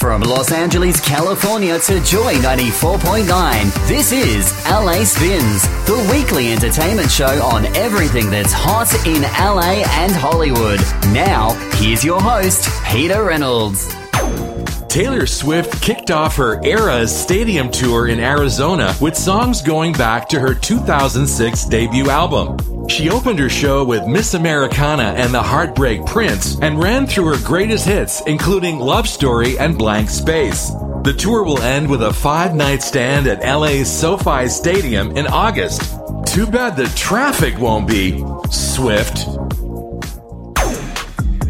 From Los Angeles, California to Joy 94.9, this is LA Spinz, the weekly entertainment show on everything that's hot in LA and Hollywood. Now, here's your host, Peter Reynolds. Taylor Swift kicked off her Eras Stadium tour in Arizona with songs going back to her 2006 debut album. She opened her show with Miss Americana and the Heartbreak Prince and ran through her greatest hits, including Love Story and Blank Space. The tour will end with a five night stand at LA's SoFi Stadium in August. Too bad the traffic won't be Swift.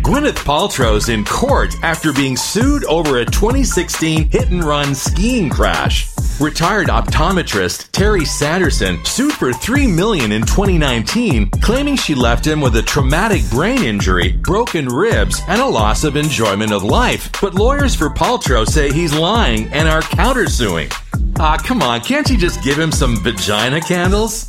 Gwyneth Paltrow's in court after being sued over a 2016 hit and run skiing crash. Retired optometrist Terry Sanderson sued for 3 million in 2019, claiming she left him with a traumatic brain injury, broken ribs, and a loss of enjoyment of life. But lawyers for Paltrow say he's lying and are countersuing. Ah, come on, can't you just give him some vagina candles?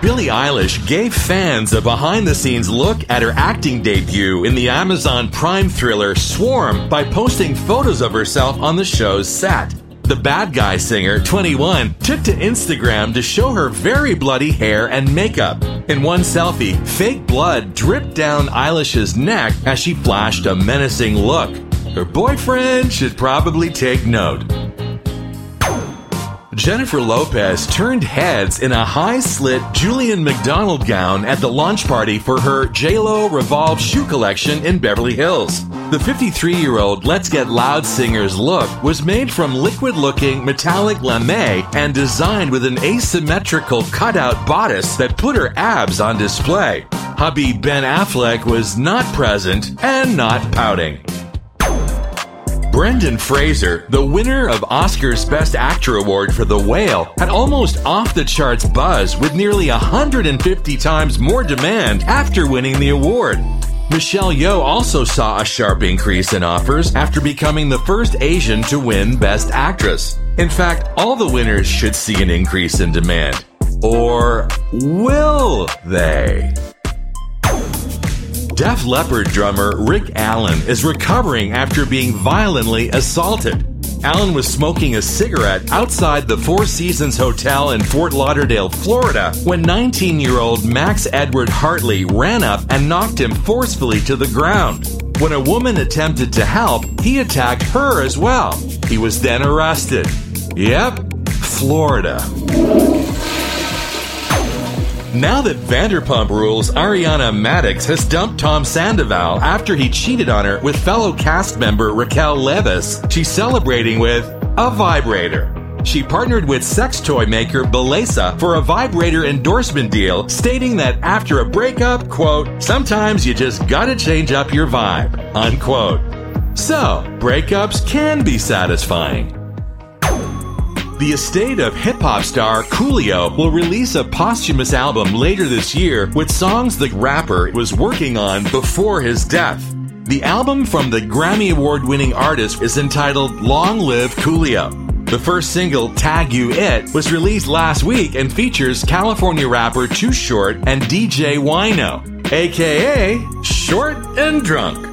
Billie Eilish gave fans a behind the scenes look at her acting debut in the Amazon Prime thriller Swarm by posting photos of herself on the show's set. The bad guy singer, 21, took to Instagram to show her very bloody hair and makeup. In one selfie, fake blood dripped down Eilish's neck as she flashed a menacing look. Her boyfriend should probably take note. Jennifer Lopez turned heads in a high slit Julien Macdonald gown at the launch party for her JLo Revolve shoe collection in Beverly Hills. The 53 year old Let's Get Loud singer's look was made from liquid looking metallic lame and designed with an asymmetrical cutout bodice that put her abs on display. Hubby Ben Affleck was not present and not pouting. Brendan Fraser, the winner of Oscar's Best Actor Award for The Whale, had almost off the charts buzz with nearly 150 times more demand after winning the award. Michelle Yeoh also saw a sharp increase in offers after becoming the first Asian to win Best Actress. In fact, all the winners should see an increase in demand. Or will they? Def Leppard drummer Rick Allen is recovering after being violently assaulted. Allen was smoking a cigarette outside the Four Seasons Hotel in Fort Lauderdale, Florida, when 19 year old Max Edward Hartley ran up and knocked him forcefully to the ground. When a woman attempted to help, he attacked her as well. He was then arrested. Yep, Florida. Now that Vanderpump Rules, Ariana Madix has dumped Tom Sandoval after he cheated on her with fellow cast member Raquel Leviss. She's celebrating with a vibrator. She partnered with sex toy maker Bellesa for a vibrator endorsement deal, stating that after a breakup, quote, sometimes you just gotta change up your vibe, unquote. So, breakups can be satisfying. The estate of hip hop star Coolio will release a posthumous album later this year with songs the rapper was working on before his death. The album from the Grammy Award winning artist is entitled Long Live Coolio. The first single, Tag You It, was released last week and features California rapper Too Short and DJ Wino, aka Short and Drunk.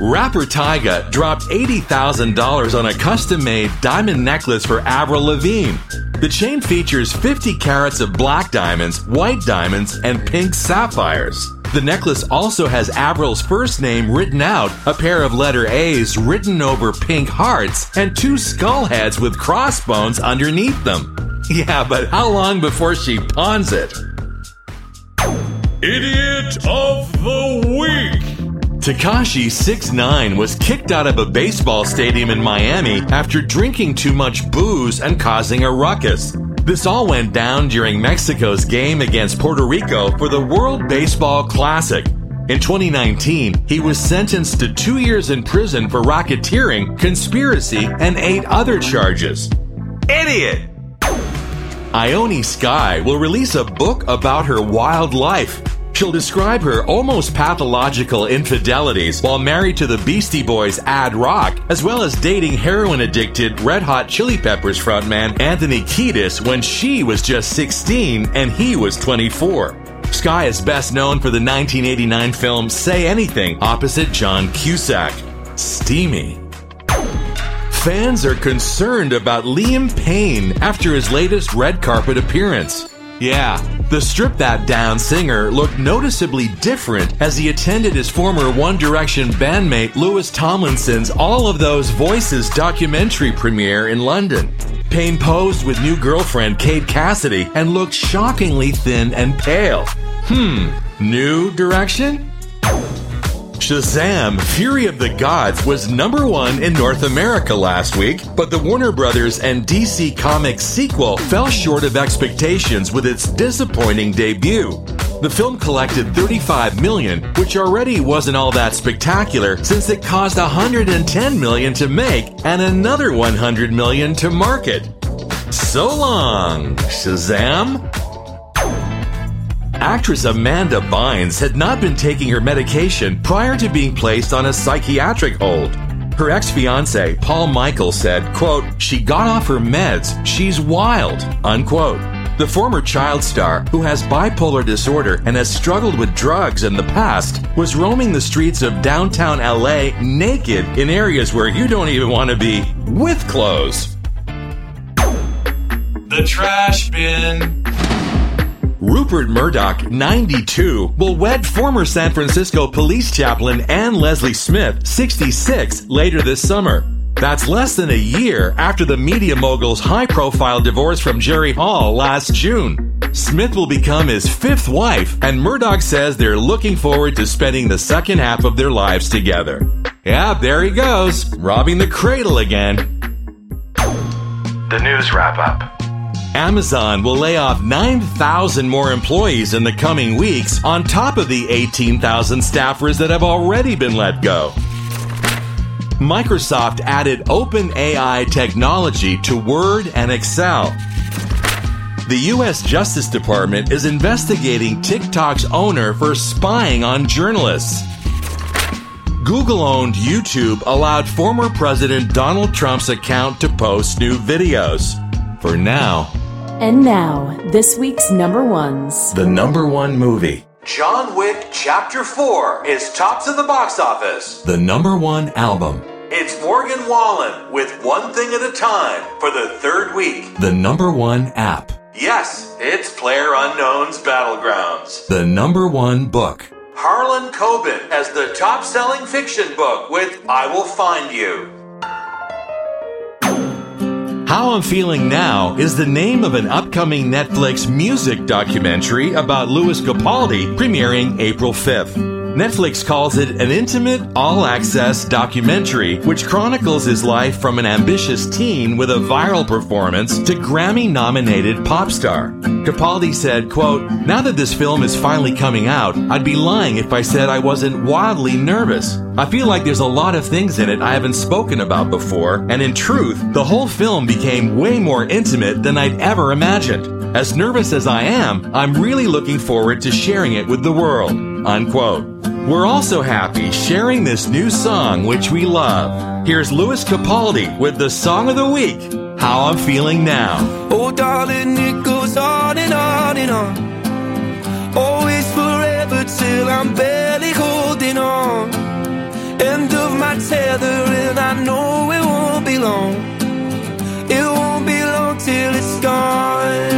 Rapper Tyga dropped $80,000 on a custom made diamond necklace for Avril Lavigne. The chain features 50 carats of black diamonds, white diamonds, and pink sapphires. The necklace also has Avril's first name written out, a pair of letter A's written over pink hearts, and two skull heads with crossbones underneath them. Yeah, but how long before she pawns it? Idiot of the Week! Tekashi 69 was kicked out of a baseball stadium in Miami after drinking too much booze and causing a ruckus. This all went down during Mexico's game against Puerto Rico for the World Baseball Classic. In 2019, he was sentenced to two years in prison for racketeering, conspiracy, and eight other charges. Idiot! Ione Skye will release a book about her wild life. She'll describe her almost pathological infidelities while married to the Beastie Boys' Ad Rock, as well as dating heroin addicted Red Hot Chili Peppers frontman Anthony Kiedis when she was just 16 and he was 24. Skye is best known for the 1989 film Say Anything opposite John Cusack. Steamy. Fans are concerned about Liam Payne after his latest red carpet appearance. Yeah, the Strip That Down singer looked noticeably different as he attended his former One Direction bandmate Louis Tomlinson's All of Those Voices documentary premiere in London. Payne posed with new girlfriend Kate Cassidy and looked shockingly thin and pale. Hmm, new direction? Shazam! Fury of the Gods was number one in North America last week, but the Warner Brothers and DC Comics sequel fell short of expectations with its disappointing debut. The film collected 35 million, which already wasn't all that spectacular since it cost 110 million to make and another 100 million to market. So long, Shazam! Actress Amanda Bynes had not been taking her medication prior to being placed on a psychiatric hold. Her ex-fiance, Paul Michael, said, quote, She got off her meds. She's wild, unquote. The former child star, who has bipolar disorder and has struggled with drugs in the past, was roaming the streets of downtown LA naked in areas where you don't even want to be with clothes. The trash bin. Rupert Murdoch, 92, will wed former San Francisco police chaplain Anne Leslie Smith, 66, later this summer. That's less than a year after the media mogul's high profile divorce from Jerry Hall last June. Smith will become his fifth wife, and Murdoch says they're looking forward to spending the second half of their lives together. Yeah, there he goes, robbing the cradle again. The news wrap up. Amazon will lay off 9,000 more employees in the coming weeks on top of the 18,000 staffers that have already been let go. Microsoft added OpenAI technology to Word and Excel. The U.S. Justice Department is investigating TikTok's owner for spying on journalists. Google owned YouTube allowed former President Donald Trump's account to post new videos. For now, and now, this week's number ones. The number one movie. John Wick Chapter 4 is tops of the box office. The number one album. It's Morgan Wallen with One Thing at a Time for the third week. The number one app. Yes, it's Player Unknown's Battlegrounds. The number one book. Harlan Coben as the top selling fiction book with I Will Find You. How I'm Feeling Now is the name of an upcoming Netflix music documentary about Lewis Capaldi premiering April 5th. Netflix calls it an intimate, all access documentary which chronicles his life from an ambitious teen with a viral performance to Grammy nominated pop star. Capaldi said, quote, Now that this film is finally coming out, I'd be lying if I said I wasn't wildly nervous. I feel like there's a lot of things in it I haven't spoken about before, and in truth, the whole film became way more intimate than I'd ever imagined. As nervous as I am, I'm really looking forward to sharing it with the world. Unquote. We're also happy sharing this new song, which we love. Here's Lewis Capaldi with the song of the week, How I'm Feeling Now. Oh, darling, it goes on and on and on. Oh, Always forever till I'm barely holding on. End of my tether, and I know it won't be long. It won't be long till it's gone.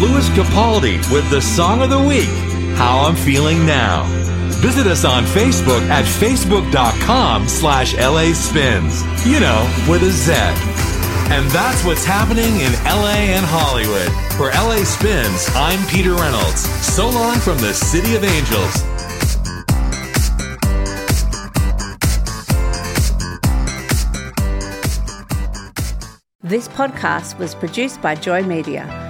Lewis Capaldi with the song of the week, How I'm Feeling Now. Visit us on Facebook at facebook.com slash LA Spinz. You know, with a Z. And that's what's happening in LA and Hollywood. For LA Spinz, I'm Peter Reynolds. So long from the City of Angels. This podcast was produced by Joy Media.